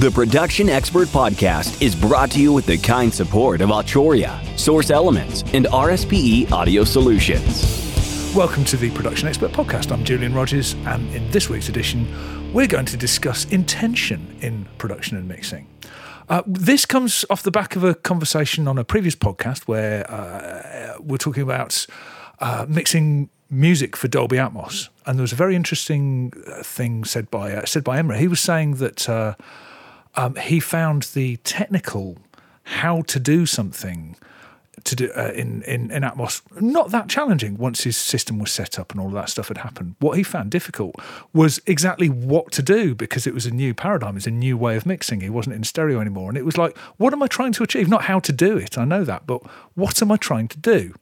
The Production Expert Podcast is brought to you with the kind support of Arturia, Source Elements, and RSPE Audio Solutions. Welcome to the Production Expert Podcast. I'm Julian Rogers, and in this week's edition, we're going to discuss intention in production and mixing. Uh, this comes off the back of a conversation on a previous podcast where uh, we're talking about uh, mixing music for Dolby Atmos, and there was a very interesting uh, thing said by uh, said by Emre. He was saying that uh, um, he found the technical how to do something to do uh, in, in in Atmos not that challenging once his system was set up and all that stuff had happened. What he found difficult was exactly what to do because it was a new paradigm, it's a new way of mixing. He wasn't in stereo anymore, and it was like, what am I trying to achieve? Not how to do it, I know that, but what am I trying to do?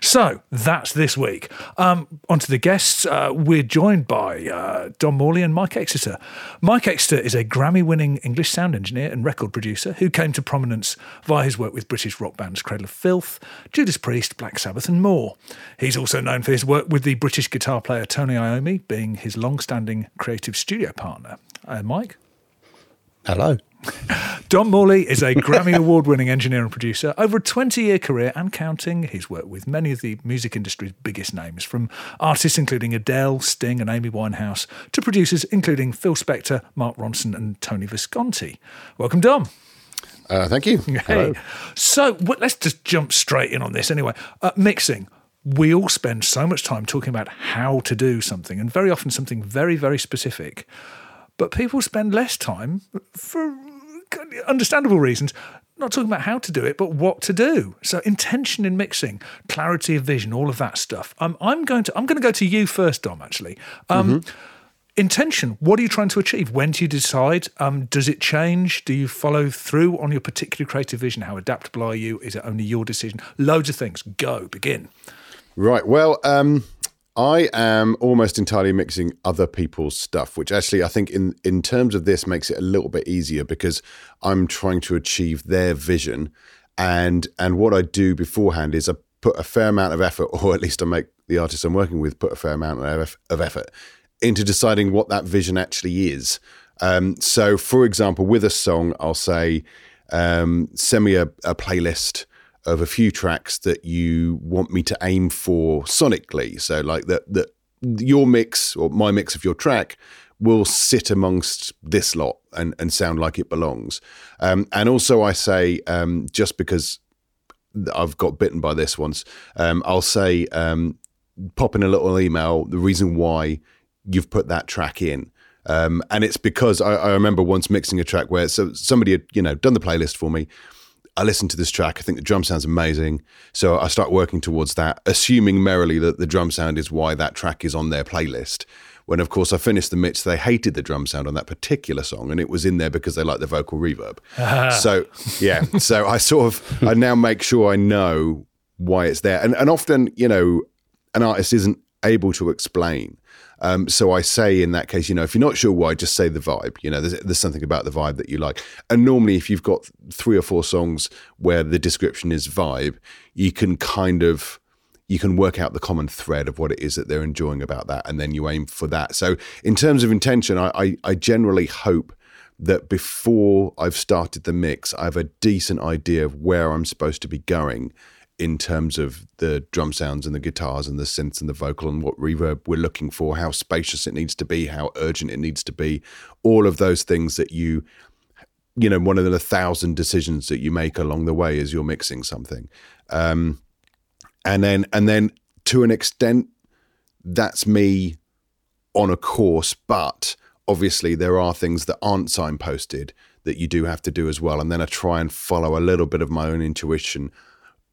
So that's this week. Um, on to the guests. Uh, we're joined by uh, Dom Morley and Mike Exeter. Mike Exeter is a Grammy winning English sound engineer and record producer who came to prominence via his work with British rock bands Cradle of Filth, Judas Priest, Black Sabbath, and more. He's also known for his work with the British guitar player Tony Iommi, being his long standing creative studio partner. Uh, Mike? Hello. Dom Morley is a Grammy Award winning engineer and producer. Over a 20 year career and counting, he's worked with many of the music industry's biggest names, from artists including Adele, Sting, and Amy Winehouse, to producers including Phil Spector, Mark Ronson, and Tony Visconti. Welcome, Dom. Uh, thank you. Hey. So well, let's just jump straight in on this anyway. Uh, mixing. We all spend so much time talking about how to do something, and very often something very, very specific. But people spend less time for understandable reasons, not talking about how to do it, but what to do. So intention in mixing, clarity of vision, all of that stuff. Um, I'm going to I'm going to go to you first, Dom. Actually, um, mm-hmm. intention. What are you trying to achieve? When do you decide? Um, does it change? Do you follow through on your particular creative vision? How adaptable are you? Is it only your decision? Loads of things. Go begin. Right. Well, um, I am almost entirely mixing other people's stuff, which actually I think in in terms of this makes it a little bit easier because I'm trying to achieve their vision, and and what I do beforehand is I put a fair amount of effort, or at least I make the artist I'm working with put a fair amount of, effort into deciding what that vision actually is. Um, so, for example, with a song, I'll say, um, send me a, a playlist of a few tracks that you want me to aim for sonically. So like that that your mix or my mix of your track will sit amongst this lot and, and sound like it belongs. Um, and also I say um, just because I've got bitten by this once, um, I'll say um, pop in a little email the reason why you've put that track in. Um, and it's because I, I, remember once mixing a track where so somebody had you know done the playlist for me I listen to this track. I think the drum sounds amazing. So I start working towards that, assuming merrily that the drum sound is why that track is on their playlist. When, of course, I finished the mix, they hated the drum sound on that particular song, and it was in there because they like the vocal reverb. so, yeah. So I sort of, I now make sure I know why it's there. And, and often, you know, an artist isn't able to explain um, so I say in that case, you know, if you're not sure why, just say the vibe. You know, there's, there's something about the vibe that you like. And normally, if you've got three or four songs where the description is vibe, you can kind of you can work out the common thread of what it is that they're enjoying about that, and then you aim for that. So, in terms of intention, I, I, I generally hope that before I've started the mix, I have a decent idea of where I'm supposed to be going in terms of the drum sounds and the guitars and the synths and the vocal and what reverb we're looking for, how spacious it needs to be, how urgent it needs to be, all of those things that you, you know, one of the thousand decisions that you make along the way as you're mixing something. Um, and then, and then to an extent, that's me on a course, but obviously there are things that aren't signposted that you do have to do as well. And then I try and follow a little bit of my own intuition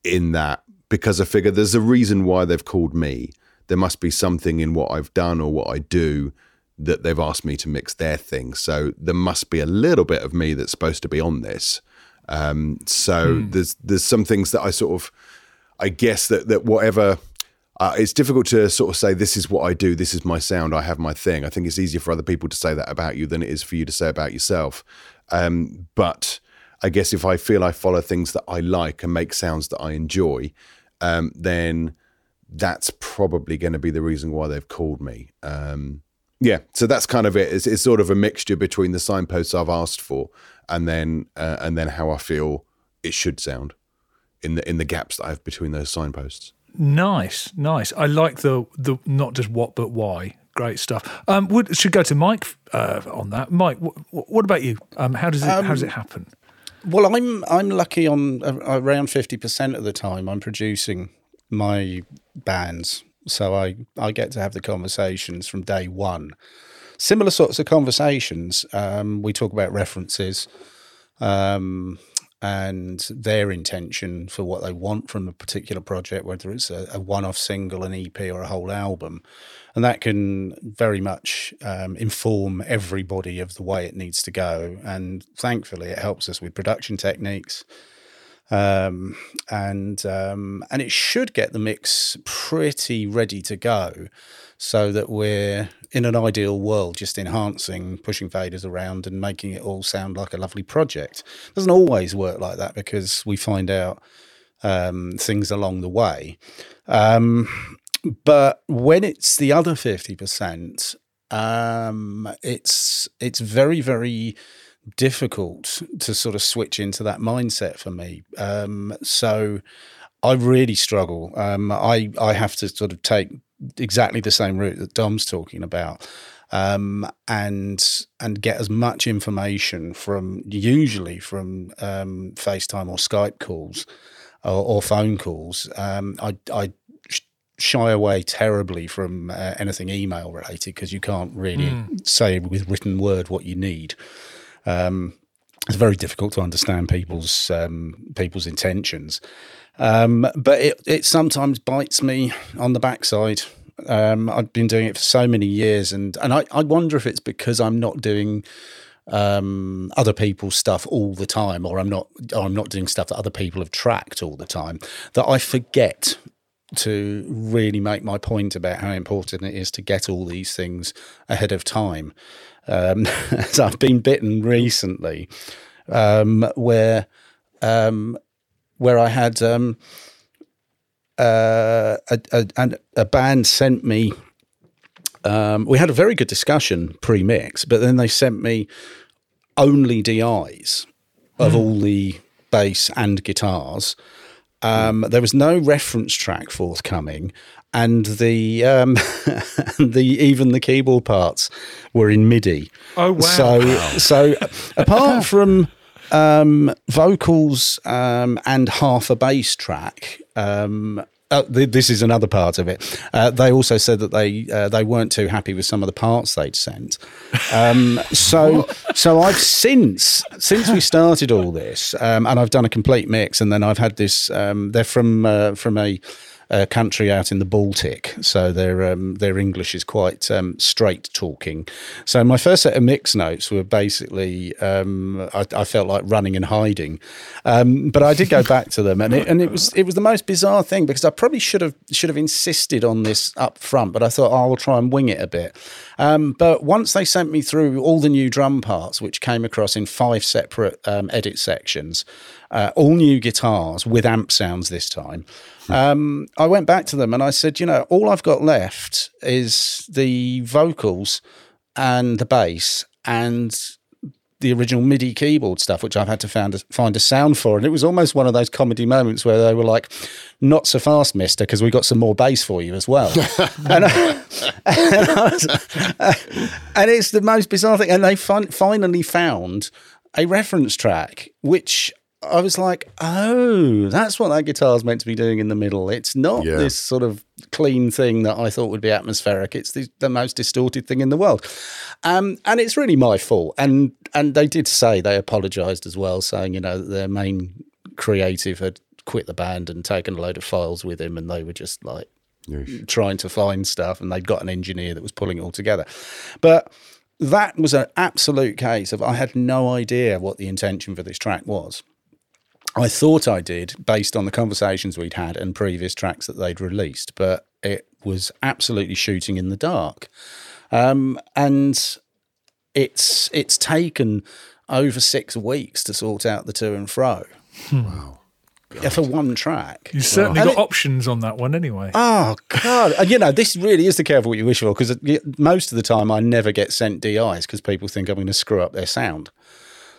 in that because I figure there's a reason why they've called me. There must be something in what I've done or what I do that they've asked me to mix their thing. So there must be a little bit of me that's supposed to be on this. Um, so hmm. there's there's some things that I sort of I guess that that whatever uh, it's difficult to sort of say this is what I do, this is my sound, I have my thing. I think it's easier for other people to say that about you than it is for you to say about yourself. Um, but I guess if I feel I follow things that I like and make sounds that I enjoy, um, then that's probably going to be the reason why they've called me. Um, Yeah, so that's kind of it. It's, it's sort of a mixture between the signposts I've asked for and then uh, and then how I feel it should sound in the in the gaps that I have between those signposts. Nice, nice. I like the the not just what but why. Great stuff. Um, would should go to Mike uh, on that. Mike, wh- what about you? Um, how does it how does it happen? Well, I'm I'm lucky on uh, around fifty percent of the time I'm producing my bands, so I I get to have the conversations from day one. Similar sorts of conversations. Um, we talk about references. Um, and their intention for what they want from a particular project, whether it's a, a one off single, an EP, or a whole album. And that can very much um, inform everybody of the way it needs to go. And thankfully, it helps us with production techniques. Um, and um, and it should get the mix pretty ready to go, so that we're in an ideal world, just enhancing, pushing faders around and making it all sound like a lovely project. It doesn't always work like that because we find out um, things along the way. Um, but when it's the other 50%, um, it's it's very, very difficult to sort of switch into that mindset for me. Um, so I really struggle. Um, I I have to sort of take exactly the same route that Dom's talking about. Um, and and get as much information from usually from um, FaceTime or Skype calls or, or phone calls. Um, I, I shy away terribly from uh, anything email related because you can't really mm. say with written word what you need. Um, it's very difficult to understand people's um, people's intentions. Um, but it, it sometimes bites me on the backside. Um, I've been doing it for so many years, and and I, I wonder if it's because I'm not doing um, other people's stuff all the time, or I'm not, or I'm not doing stuff that other people have tracked all the time, that I forget to really make my point about how important it is to get all these things ahead of time. Um, so I've been bitten recently, um, where um, where I had um, uh, a, a, a, band sent me. Um, we had a very good discussion pre-mix, but then they sent me only DIs of mm. all the bass and guitars. Um, there was no reference track forthcoming, and the um, the even the keyboard parts were in MIDI. Oh wow! So so apart from um, vocals um, and half a bass track. Um, uh, th- this is another part of it. Uh, they also said that they uh, they weren't too happy with some of the parts they'd sent. Um, so so I've since since we started all this, um, and I've done a complete mix, and then I've had this. Um, they're from uh, from a a country out in the Baltic, so their um, their English is quite um, straight talking. So my first set of mix notes were basically um, I, I, felt like running and hiding, um, but I did go back to them, and it, and it was it was the most bizarre thing because I probably should have should have insisted on this up front, but I thought oh, I'll try and wing it a bit. Um, but once they sent me through all the new drum parts, which came across in five separate um, edit sections, uh, all new guitars with amp sounds this time. Um, I went back to them and I said, you know, all I've got left is the vocals and the bass and the original MIDI keyboard stuff, which I've had to find a, find a sound for. And it was almost one of those comedy moments where they were like, not so fast, mister, because we got some more bass for you as well. and, I, and, I was, uh, and, it's the most bizarre thing. And they fin- finally found a reference track, which I was like, oh, that's what that guitar's meant to be doing in the middle. It's not yeah. this sort of clean thing that I thought would be atmospheric. It's the, the most distorted thing in the world, um, and it's really my fault. And and they did say they apologised as well, saying you know their main creative had quit the band and taken a load of files with him, and they were just like Yeesh. trying to find stuff, and they'd got an engineer that was pulling it all together, but that was an absolute case of I had no idea what the intention for this track was. I thought I did based on the conversations we'd had and previous tracks that they'd released, but it was absolutely shooting in the dark. Um, and it's it's taken over six weeks to sort out the to and fro. Hmm. Wow. for one track. You certainly And got it- options on that one anyway. Oh God! And, you know, this really is the careful what you wish for because most of the time I never get sent DIs because people think I'm going to screw up their sound.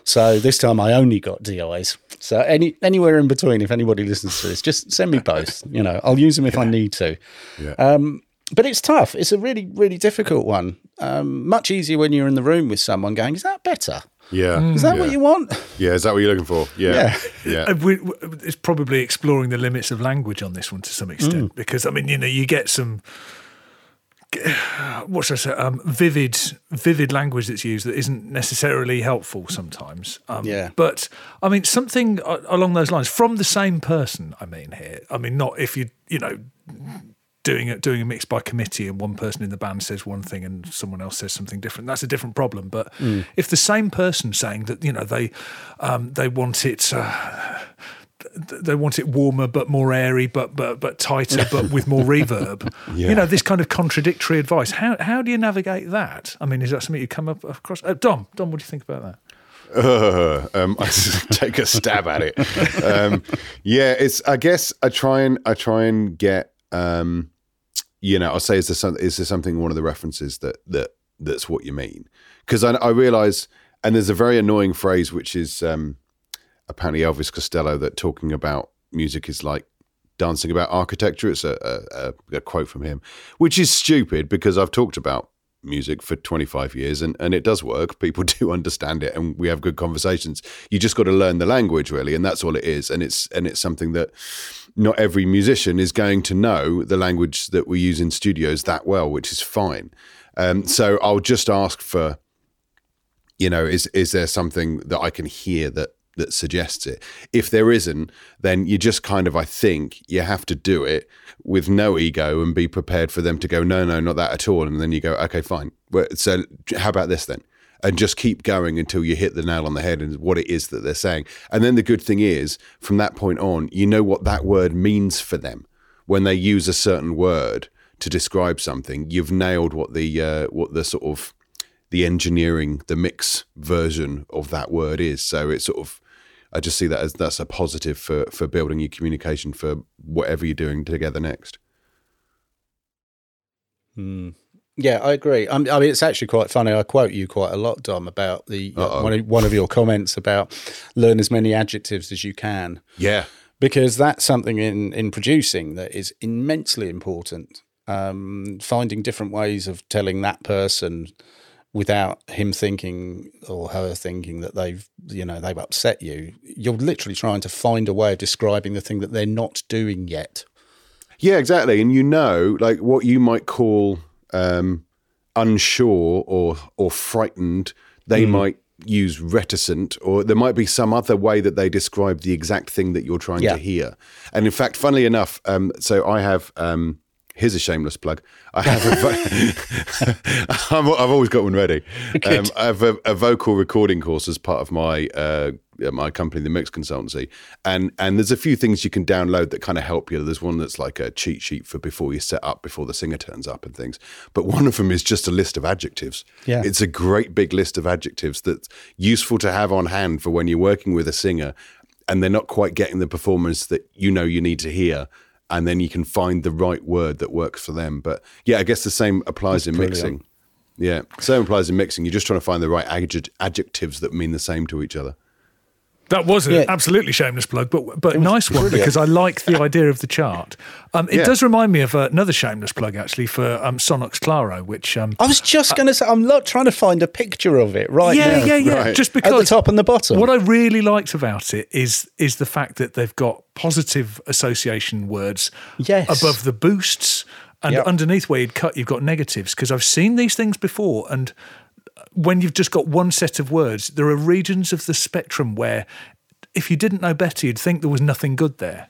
So this time I only got DIs. So any anywhere in between, if anybody listens to this, just send me both. You know, I'll use them if I need to. Yeah. Um, but it's tough. It's a really, really difficult one. Um, much easier when you're in the room with someone going, "Is that better? yeah. Is that yeah. what you want?" Yeah, is that what you're looking for? Yeah. Yeah. Uh, we, we- it's probably exploring the limits of language on this one to some extent because I mean you know you get some what should I say um, vivid vivid language that's used that isn't necessarily helpful sometimes. Um, Yeah. but I mean something along those lines from the same person I mean here. I mean not if you you know doing it doing a mix by committee and one person in the band says one thing and someone else says something different. That's a different problem. But if the same person saying that you know they um, they want it uh, they want it warmer but more airy but but but tighter but with more reverb Yeah. you know this kind of contradictory advice how how do you navigate that i mean is that something you come up across uh, dom dom what do you think about that Uh, um, I take a stab at it. Um, yeah, it's. I guess I try and I try and get. Um, you know, I'll say is there some, is there something one of the references that that that's what you mean? Because I, I realize, and there's a very annoying phrase which is um, apparently Elvis Costello that talking about music is like dancing about architecture. It's a, a, a, quote from him, which is stupid because I've talked about music for 25 years and, and it does work. People do understand it and we have good conversations. You just got to learn the language really. And that's all it is. And it's, and it's something that not every musician is going to know the language that we use in studios that well, which is fine. Um, so I'll just ask for, you know, is, is there something that I can hear that, that suggests it. If there isn't, then you just kind of, I think, you have to do it with no ego and be prepared for them to go, no, no, not that at all. And then you go, okay, fine. So how about this then? And just keep going until you hit the nail on the head and what it is that they're saying. And then the good thing is, from that point on, you know what that word means for them. When they use a certain word to describe something, you've nailed what the uh, what the sort of the engineering, the mix version of that word is. So it's sort of, I just see that as that's a positive for for building your communication for whatever you're doing together next. Yeah, I agree. Um, I mean, it's actually quite funny. I quote you quite a lot, Dom, about the uh, one of, one of your comments about learn as many adjectives as you can, Yeah, because that's something in in producing that is immensely important. Um, finding different ways of telling that person without him thinking or her thinking that they've you know they've upset you. You're literally trying to find a way of describing the thing that they're not doing yet. yeah, exactly. And you know, like what you might call um, unsure or or frightened, they might use reticent, or there might be some other way that they describe the exact thing that you're trying Yeah. to hear. And in fact, funnily enough, um, so I have. Um, Here's a shameless plug. I have a vo- I'm, I've always got one ready. Um, I have a, a vocal recording course as part of my uh, my company, the Mix Consultancy, and and there's a few things you can download that kind of help you. There's one that's like a cheat sheet for before you set up, before the singer turns up, and things. But one of them is just a list of adjectives. Yeah. it's a great big list of adjectives that's useful to have on hand for when you're working with a singer, and they're not quite getting the performance that you know you need to hear. And then you can find the right word that works for them. But yeah, I guess the same applies in brilliant. mixing. Yeah, same applies in mixing. You're just trying to find the right adject- adjectives that mean the same to each other. That was an Yeah. absolutely shameless plug, but but nice one because I like the idea of the chart. Um, it Yeah. does remind me of uh, another shameless plug actually for um, Sonnox Claro, which um, I was just going to say, I'm not trying to find a picture of it right yeah, now. yeah, yeah. Right. Just because At the top and the bottom. what I really liked about it is is the fact that they've got positive association words Yes. above the boosts, and Yep. underneath where you'd cut, you've got negatives. Because I've seen these things before, and when you've just got one set of words, there are regions of the spectrum where. If you didn't know better, you'd think there was nothing good there.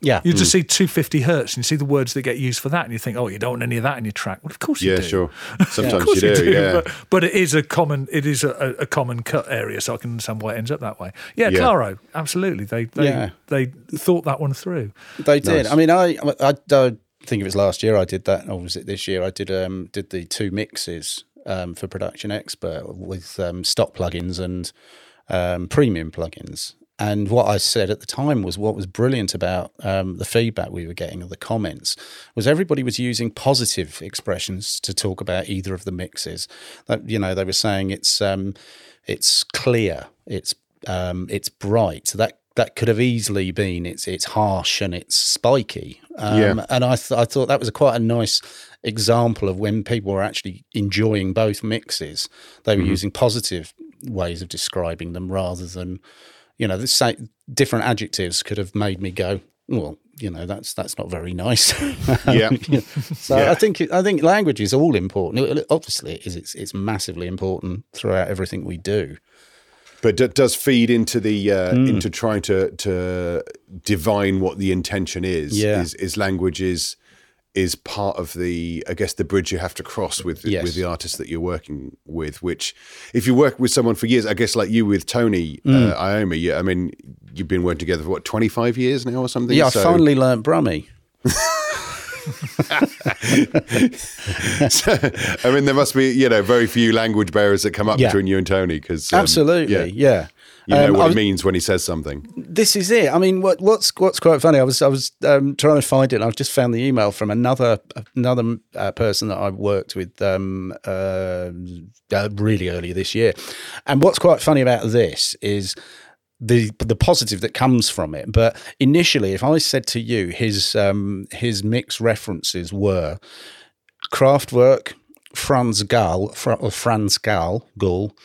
yeah. You just see 250 hertz and you see the words that get used for that, and you think, oh, you don't want any of that in your track. Well, of course you Yeah, do. Yeah, sure. Of Sometimes course you do. Yeah. but, but it is a common it is a, a common cut area, so I can understand why it ends up that way. Yeah, Yeah. Claro, absolutely. They they Yeah. they thought that one through. They did. Nice. I mean, I, I don't think it was last year I did that, or was it this year? I did um did the two mixes um, for Production Expert with um, stock plugins and um, premium plugins, And what I said at the time was what was brilliant about um, the feedback we were getting or the comments was everybody was using positive expressions to talk about either of the mixes. That, you know, they were saying it's um, it's clear, it's um, it's bright. So that that could have easily been it's it's harsh and it's spiky. Um, Yeah. And I th- I thought that was a quite a nice example of when people were actually enjoying both mixes. They were using positive ways of describing them rather than you know the same different adjectives could have made me go well you know that's that's not very nice Yeah. so Yeah. i think i think language is all important obviously it is it's, it's massively important throughout everything we do but it does feed into the uh, Hmm. into trying to to divine what the intention is. Yeah. Is, is language is is part of the I guess the bridge you have to cross with Yes. with the artist that you're working with. Which if you work with someone for years, I guess like you with Tony uh, Iommi, yeah, I mean you've been working together for what 25 years now or something. yeah So- i finally learnt Brummie I mean, there must be you know very few language barriers that come up Yeah. between you and Tony because absolutely yeah, you know Um, what it means when he says something. this is it. I mean, what, what's what's quite funny? I was I was um, trying to find it. and I've just found the email from another another uh, person that I worked with um, uh, uh, really earlier this year. And what's quite funny about this is the the positive that comes from it. But initially, if I said to you his um, his mix references were Kraftwerk, France Gall, France Gall, Gall,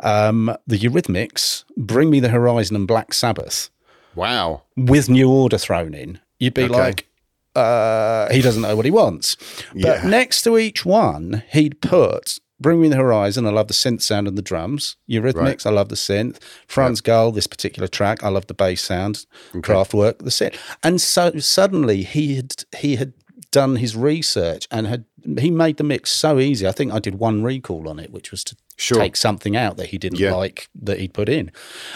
um, the Eurythmics, Bring Me the Horizon, and Black Sabbath Wow. with New Order thrown in, you'd be Okay. like, uh, he doesn't know what he wants. But Yeah. next to each one, he'd put Bring Me the Horizon, I love the synth sound and the drums. Eurythmics, Right. I love the synth. France Gall, this particular track, I love the bass sound. Kraftwerk, the synth. And so suddenly he had he had done his research and had he made the mix so easy. I think I did one recall on it, which was to Sure. take something out that he didn't Yeah. like that he'd put in.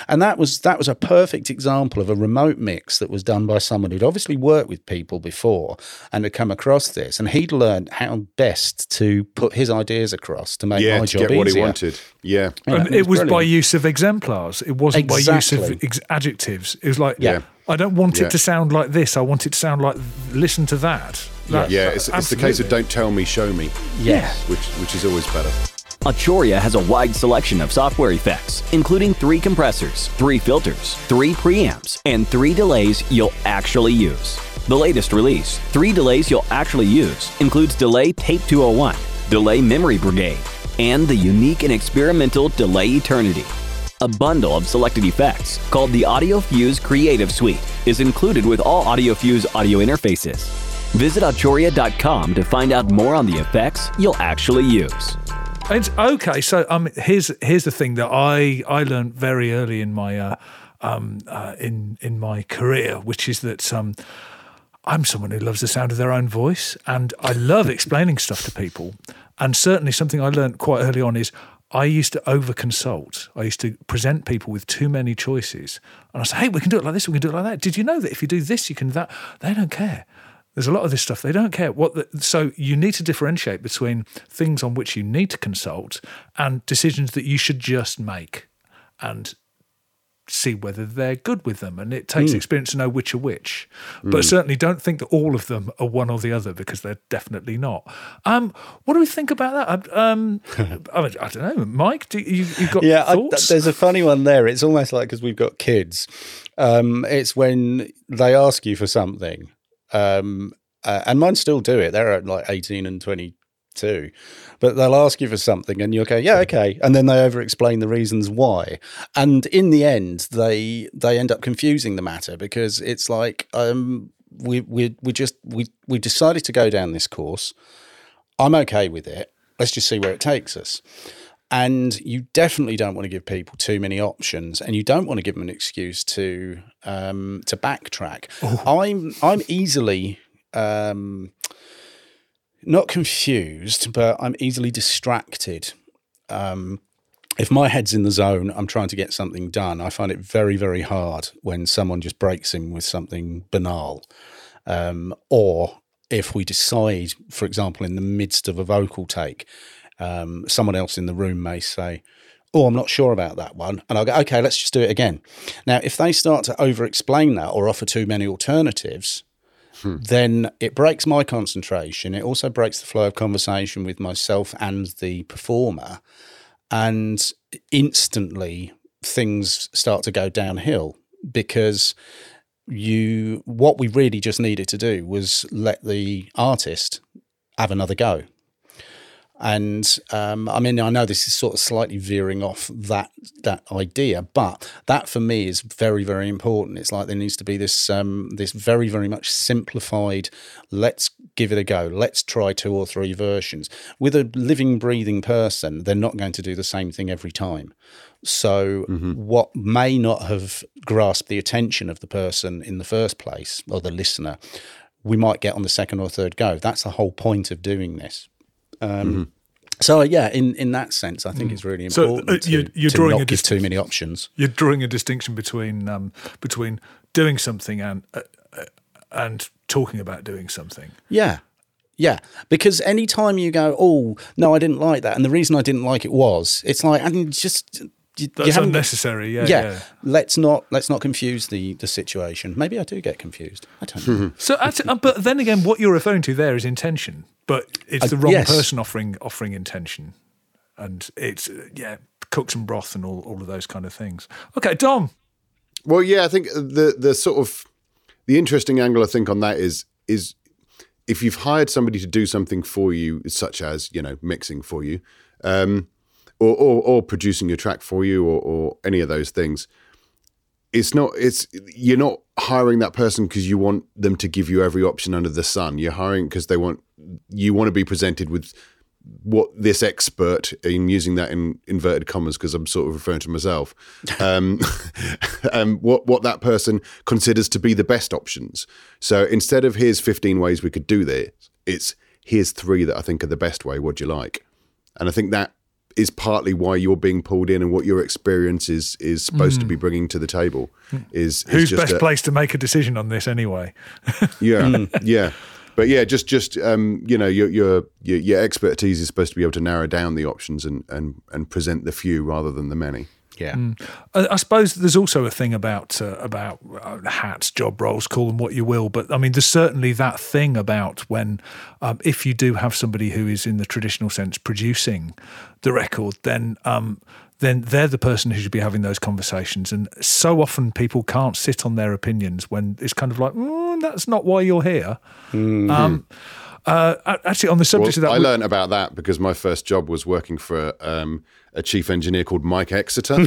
And that was that was a perfect example of a remote mix that was done by someone who'd obviously worked with people before and had come across this. And he'd learned how best to put his ideas across to make Yeah, my to job get what he easier. wanted. Yeah. Yeah, and it was by use of exemplars. It wasn't by use of ex- adjectives. It was like, Yeah. I don't want Yeah. it to sound like this. I want it to sound like, listen to that. That- Yeah, that- it's, it's the case of don't tell me, show me, Yes. which which is always better. Arturia has a wide selection of software effects, including three compressors, three filters, three preamps, and three delays you'll actually use. The latest release, Three Delays You'll Actually Use, includes Delay Tape 201, Delay Memory Brigade, and the unique and experimental Delay Eternity. A bundle of selected effects called the AudioFuse Creative Suite is included with all AudioFuse audio interfaces. Visit Arturia.com to find out more on the effects you'll actually use. It's okay. So um, here's here's the thing that I I learned very early in my uh, um, uh, in in my career, which is that um, I'm someone who loves the sound of their own voice, and I love explaining stuff to people. And certainly, something I learned quite early on is I used to over consult. I used to present people with too many choices, and I say, "Hey, we can do it like this. We can do it like that." Did you know that if you do this, you can that? They don't care. There's a lot of this stuff they don't care what. The, so you need to differentiate between things on which you need to consult and decisions that you should just make, and see whether they're good with them. And it takes experience to know which are which. But certainly don't think that all of them are one or the other because they're definitely not. Um, what do we think about that? Um, I, mean, I don't know, Mike. Do you you got Yeah, I, there's a funny one there. It's almost like because we've got kids. Um, it's when they ask you for something, um, uh, and mine still do it. They're at like 18 and 22, but they'll ask you for something, and you'll go, "Yeah, okay," and then they over-explain the reasons why, and in the end, they they end up confusing the matter because it's like um, we we we just we we decided to go down this course. I'm okay with it. Let's just see where it takes us. And you definitely don't want to give people too many options, and you don't want to give them an excuse to um, to backtrack. I'm I'm easily um, not confused, but I'm easily distracted. Um, if my head's in the zone, I'm trying to get something done. I find it very, very hard when someone just breaks in with something banal. Um, or if we decide, for example, in the midst of a vocal take, um, someone else in the room may say, oh, I'm not sure about that one. And I'll go, okay, let's just do it again. Now, if they start to over explain that or offer too many alternatives, then it breaks my concentration. It also breaks the flow of conversation with myself and the performer. And instantly things start to go downhill because you what we really just needed to do was let the artist have another go and um, I mean, I know this is sort of slightly veering off that that idea, but that for me is very, very important. It's like there needs to be this um, this very, very much simplified. Let's give it a go. Let's try two or three versions. With a living, breathing person, they're not going to do the same thing every time. So, mm-hmm. what may not have grasped the attention of the person in the first place or the listener, we might get on the second or third go. That's the whole point of doing this. Um, mm-hmm. So yeah, in, in that sense, I think mm. it's really important so, uh, you're, you're to, drawing not a give too many options. You're drawing a distinction between um, between doing something and uh, uh, and talking about doing something. Yeah, yeah. Because anytime you go, oh no, I didn't like that, and the reason I didn't like it was, it's like, and just you, That's you unnecessary. Yeah, yeah, yeah, Let's not let's not confuse the the situation. Maybe I do get confused. I don't know. so, actually, uh, but then again, what you're referring to there is intention, but it's the uh, wrong yes. person offering offering intention, and it's uh, yeah, cooks and broth and all all of those kind of things. Okay, Dom. Well, yeah, I think the the sort of the interesting angle I think on that is is if you've hired somebody to do something for you, such as you know mixing for you. Um, or, or, or producing your track for you or, or any of those things it's not it's you're not hiring that person because you want them to give you every option under the sun. You're hiring because they want you want to be presented with what this expert in using that in inverted commas because I'm sort of referring to myself um, um, what what that person considers to be the best options. So instead of here's 15 ways we could do this it's here's three that I think are the best way. What do you like? And I think that is partly why you're being pulled in and what your experience is is supposed mm. to be mm. bringing to the table is, is who's best a, placed to make a decision on this anyway yeah mm. yeah but yeah just just um, you know your, your your your expertise is supposed to be able to narrow down the options and and and present the few rather than the many yeah, mm. I, I, suppose there's also a thing about uh, about uh, hats, job roles, call them what you will. But I mean, there's certainly that thing about when, um, if you do have somebody who is in the traditional sense producing the record, then um, then they're the person who should be having those conversations. And so often people can't sit on their opinions when it's kind of like, mm, that's not why you're here. Mm-hmm. Um, uh, actually, on the subject well, of that, I learned about that because my first job was working for um, a chief engineer called Mike Exeter,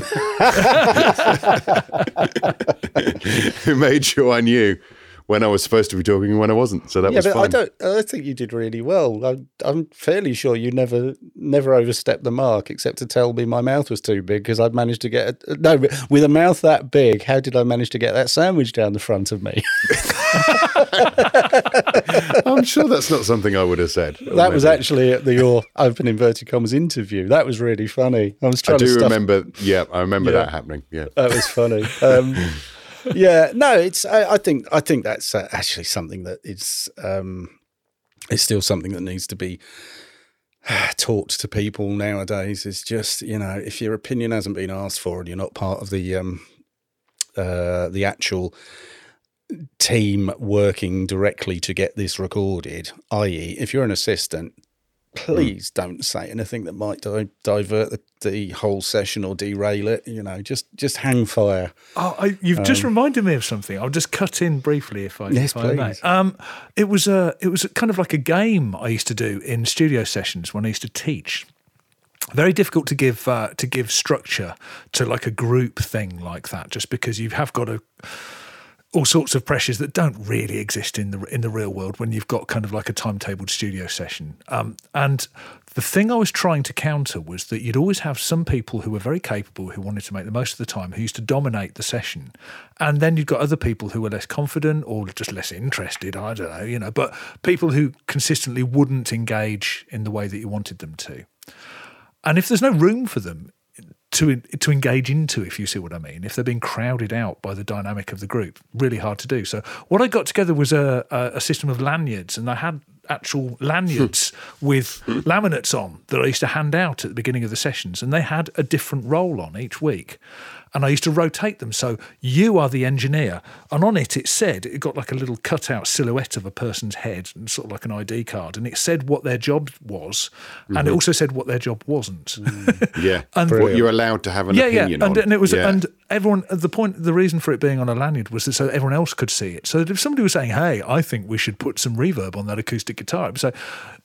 who made sure I knew when I was supposed to be talking and when I wasn't. So that was yeah, was but fine. I don't. I think you did really well. I'm, I'm fairly sure you never never overstepped the mark, except to tell me my mouth was too big because I'd managed to get a, no with a mouth that big. How did I manage to get that sandwich down the front of me? I'm sure that's not something I would have said. That maybe. was actually at the your open inverted commas interview. That was really funny. I was trying. To. I do remember. Yeah, I remember yeah, that happening. Yeah, that was funny. Um, yeah, no, it's. I, I, think. I think that's uh, actually something that is. Um, it's still something that needs to be taught to people nowadays. Is just you know if your opinion hasn't been asked for and you're not part of the um, uh, the actual team working directly to get this recorded, i.e., if you're an assistant, please don't say anything that might di- divert the, the, whole session or derail it. You know, just just hang fire. Oh, I, you've um, just reminded me of something. I'll just cut in briefly if I, yes, if please. I may. Um, it was a it was kind of like a game I used to do in studio sessions when I used to teach. Very difficult to give uh, to give structure to like a group thing like that, just because you have got to all sorts of pressures that don't really exist in the in the real world when you've got kind of like a timetabled studio session. Um, and the thing I was trying to counter was that you'd always have some people who were very capable, who wanted to make the most of the time, who used to dominate the session, and then you've got other people who were less confident or just less interested. I don't know, you know, but people who consistently wouldn't engage in the way that you wanted them to. And if there's no room for them to to engage into, if you see what I mean. If they're being crowded out by the dynamic of the group, really hard to do. So what I got together was a, a, a system of lanyards, and I had actual lanyards hmm. with laminates on that I used to hand out at the beginning of the sessions, and they had a different role on each week. And I used to rotate them. So you are the engineer. And on it, it said, it got like a little cutout silhouette of a person's head and sort of like an ID card. And it said what their job was. And it mm-hmm. also said what their job wasn't. Mm. Yeah, And- what you're allowed to have an yeah, opinion yeah, and, on. and it was, Yeah. and everyone. The point, the reason for it being on a lanyard was so everyone else could see it. So that if somebody was saying, "Hey, I think we should put some reverb on that acoustic guitar," so,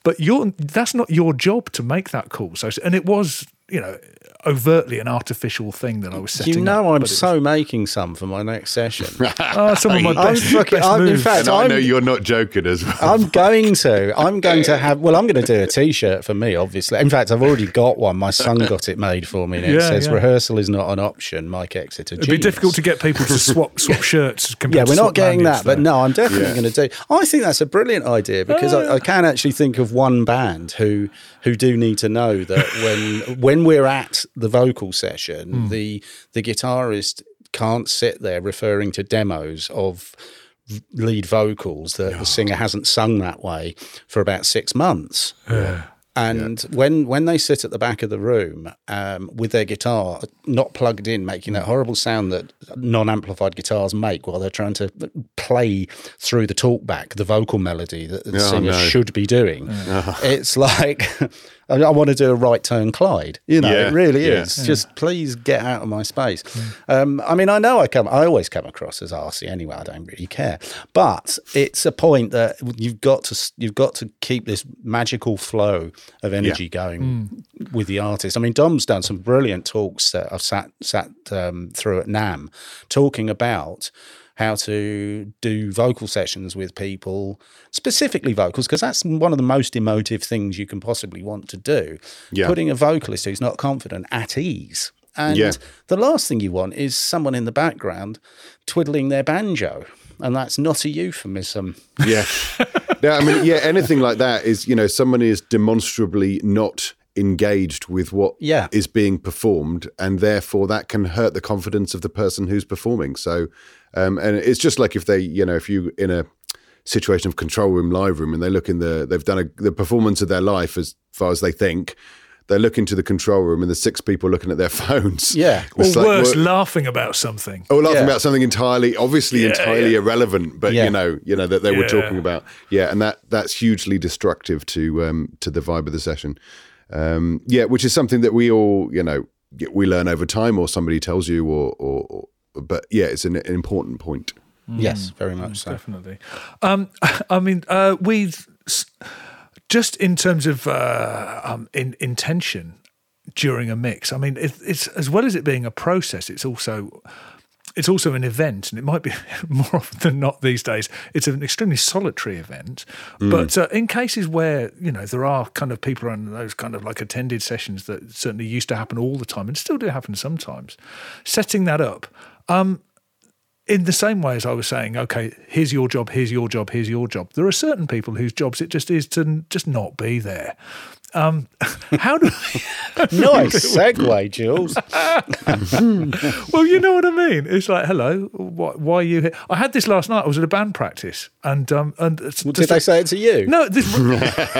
but you're that's not your job to make that call. So, and it was, you know, overtly an artificial thing that I was setting. You know, up, I'm but it was- so making some for my next session. Oh, some of my I'm best, fucking- best I'm- in fact, and I know I'm- you're not joking as well. I'm going to. I'm going to have. Well, I'm going to do a T-shirt for me, obviously. In fact, I've already got one. My son got it made for me, and it Yeah, says yeah. "Rehearsal is not an option." Mike Exeter. It'd be difficult to get people to swap swap shirts. compared Yeah, we're swap not getting lanyards, that, but no, I'm definitely Yeah. going to do. I think that's a brilliant idea because I, I can actually think of one band who who do need to know that when when we're at the vocal session, the the guitarist can't sit there referring to demos of lead vocals that the singer hasn't sung that way for about six months. And when when they sit at the back of the room um, with their guitar not plugged in, making that horrible sound that non-amplified guitars make while they're trying to play through the talkback, the vocal melody that the Oh, singer no. should be doing, it's like I, I want to do a right turn Clyde. You know, Yeah, it really yeah. is. Just please get out of my space. Um, I mean, I know I come, I always come across as arsey anyway. I don't really care, but it's a point that you've got to you've got to keep this magical flow of energy going with the artist. I mean, Dom's done some brilliant talks that I've sat sat um, through at NAMM, talking about how to do vocal sessions with people, specifically vocals, because that's one of the most emotive things you can possibly want to do. Yeah. Putting a vocalist who's not confident at ease. And Yeah. the last thing you want is someone in the background twiddling their banjo. And that's not a euphemism. Yeah. yeah, I mean, yeah, anything like that is, you know, someone is demonstrably not engaged with what is Yeah. being performed, and therefore that can hurt the confidence of the person who's performing. So, um, and it's just like if they, you know, if you in a situation of control room, live room, and they look in the, they've done a, the performance of their life as far as they think. They look into the control room, and there's six people looking at their phones. Yeah. Or It's like, worse, laughing about something. or laughing Yeah. about something entirely, obviously entirely yeah. irrelevant, but Yeah. you know, you know that they were talking about, yeah, and that that's hugely destructive to um, to the vibe of the session. Um, yeah, which is something that we all, you know, we learn over time, or somebody tells you, or, or, or but yeah, it's an, an important point. Yes, very much so. Definitely. Um, I mean, uh, we just in terms of uh, um, in, intention during a mix. I mean, it, it's as well as it being a process, it's also it's also an event, and it might be more often than not these days. It's an extremely solitary event. But uh, in cases where you know there are kind of people on those kind of like attended sessions that certainly used to happen all the time and still do happen sometimes, setting that up. Um, in the same way as I was saying, okay, here's your job, here's your job, here's your job. There are certain people whose jobs it just is to just not be there. Um, how do I, Nice segue, Jules. well, you know what I mean? It's like, hello, why, why are you here? I had this last night. I was at a band practice, and um, and it's Did they say it to you? No, this,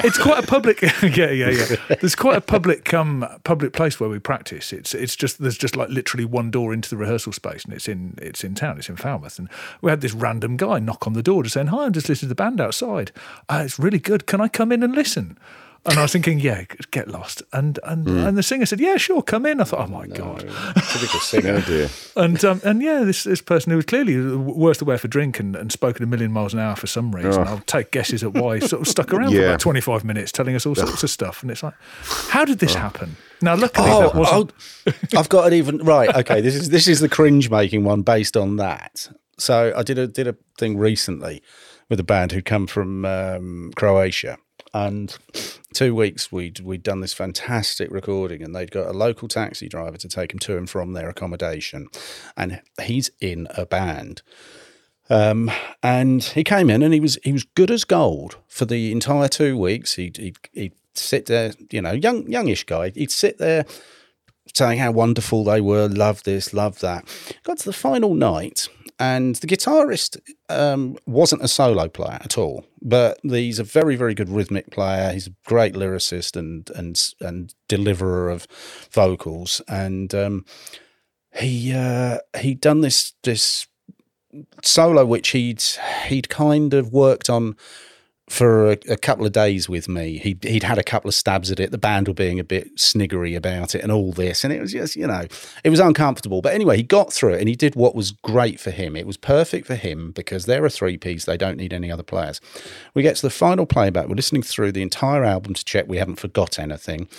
it's quite a public. yeah, yeah, yeah. There's quite a public um public place where we practice. It's it's just there's just like literally one door into the rehearsal space, and it's in it's in town. It's in Falmouth, and we had this random guy knock on the door, just saying, "Hi, I'm just listening to the band outside. Uh, it's really good. Can I come in and listen?" And I was thinking, yeah, get lost. And and and the singer said, yeah, sure, come in. I thought, oh my god. Typical singer. Oh dear. And um, and yeah, this this person who was clearly the worst aware for drink and, and spoke at a million miles an hour for some reason. I'll take guesses at why. He sort of stuck around for about twenty five minutes, telling us all sorts of stuff. And it's like, how did this happen? Now, luckily, that Oh, wasn't. oh, I've got an even right. Okay, this is this is the cringe making one based on that. So I did a did a thing recently with a band who'd come from um, Croatia, and two weeks we'd we'd done this fantastic recording, and they'd got a local taxi driver to take them to and from their accommodation, and he's in a band. Um, and he came in and he was he was good as gold for the entire two weeks. He'd, he'd, he'd sit there, you know, young youngish guy. He'd sit there saying how wonderful they were, love this, love that. Got to the final night, and the guitarist um, wasn't a solo player at all, but he's a very, very good rhythmic player. He's a great lyricist and and and deliverer of vocals, and um, he uh, he'd done this this solo which he'd he'd kind of worked on for a, a, couple of days with me. He, he'd had a couple of stabs at it. The band were being a bit sniggery about it and all this. And it was just, you know, it was uncomfortable. But anyway, he got through it and he did what was great for him. It was perfect for him because they're a three piece. They don't need any other players. We get to the final playback. We're listening through the entire album to check we haven't forgot anything.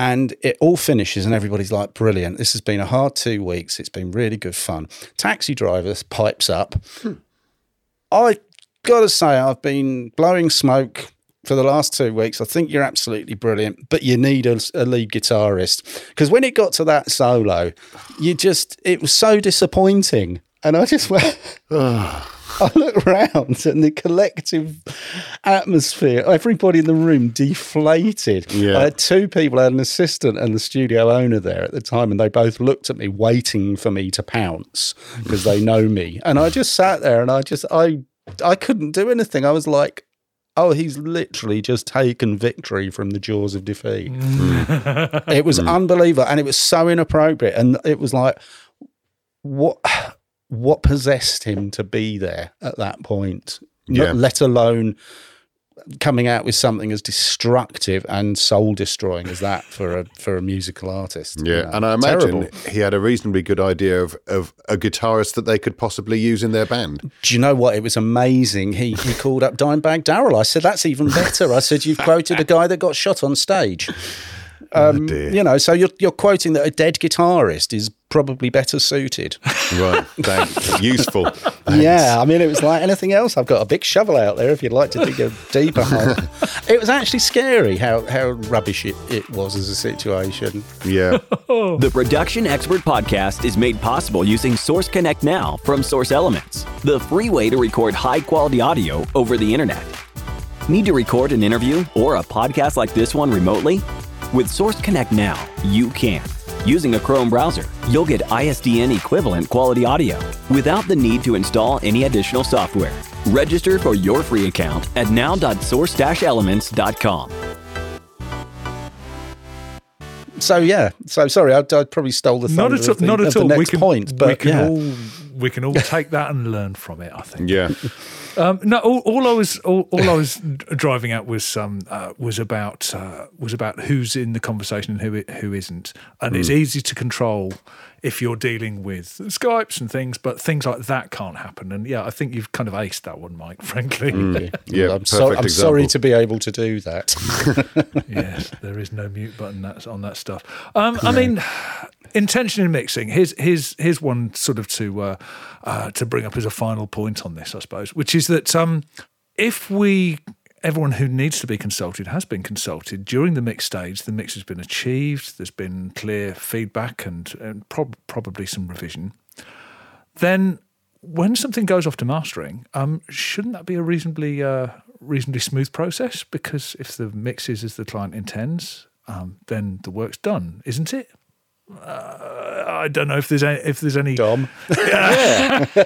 And it all finishes, and everybody's like, brilliant. This has been a hard two weeks. It's been really good fun. Taxi driver pipes up. Hmm. I got to say, I've been blowing smoke for the last two weeks. I think you're absolutely brilliant, but you need a, a lead guitarist because when it got to that solo, you just it was so disappointing, and I just went. I look around and the collective atmosphere, everybody in the room deflated. Yeah. I had two people, I had an assistant and the studio owner there at the time, and they both looked at me waiting for me to pounce because they know me. And I just sat there and I just, I I couldn't do anything. I was like, oh, he's literally just taken victory from the jaws of defeat. Mm. it was mm. unbelievable, and it was so inappropriate. And it was like, what, what possessed him to be there at that point? Yeah. Let alone coming out with something as destructive and soul destroying as that for a for a musical artist. Yeah, you know, and I imagine terrible. he had a reasonably good idea of of a guitarist that they could possibly use in their band. Do you know what? It was amazing. He he called up Dimebag Darrell. I said that's even better. I said you've quoted a guy that got shot on stage. Oh, um, oh you know, so you're you're quoting that a dead guitarist is probably better suited. Right, thanks. Useful. Thanks. Yeah, I mean, it was like anything else. I've got a big shovel out there if you'd like to dig a deeper hole. it was actually scary how how rubbish it, it was as a situation. Yeah. the Production Expert Podcast is made possible using Source Connect Now from Source Elements, the free way to record high quality audio over the internet. Need to record an interview or a podcast like this one remotely? With Source Connect Now, you can. Using a Chrome browser, you'll get ISDN equivalent quality audio without the need to install any additional software. Register for your free account at now.source-elements.com. So yeah, so sorry, I, I probably stole the thunder not at, the, not at all. we can, point, but we can yeah. all we can all take that and learn from it. I think. Yeah. Um, no, all, all, I was all, all, I was driving at was um, uh, was about uh, was about who's in the conversation and who who isn't, and mm. it's easy to control if you're dealing with Skypes and things, but things like that can't happen. And yeah, I think you've kind of aced that one, Mike. Frankly, mm. yeah, I'm, so, I'm sorry to be able to do that. yes, there is no mute button that's on that stuff. Um, I mean, intention in mixing. Here's here's here's one sort of to uh, uh, to bring up as a final point on this, I suppose, which is that um, if we everyone who needs to be consulted has been consulted during the mix stage. The mix has been achieved. There's been clear feedback and, and prob- probably some revision. Then, when something goes off to mastering, um, shouldn't that be a reasonably uh, reasonably smooth process? Because if the mix is as the client intends, um, then the work's done, isn't it? Uh, I don't know if there's any, if there's any. Dom. yeah,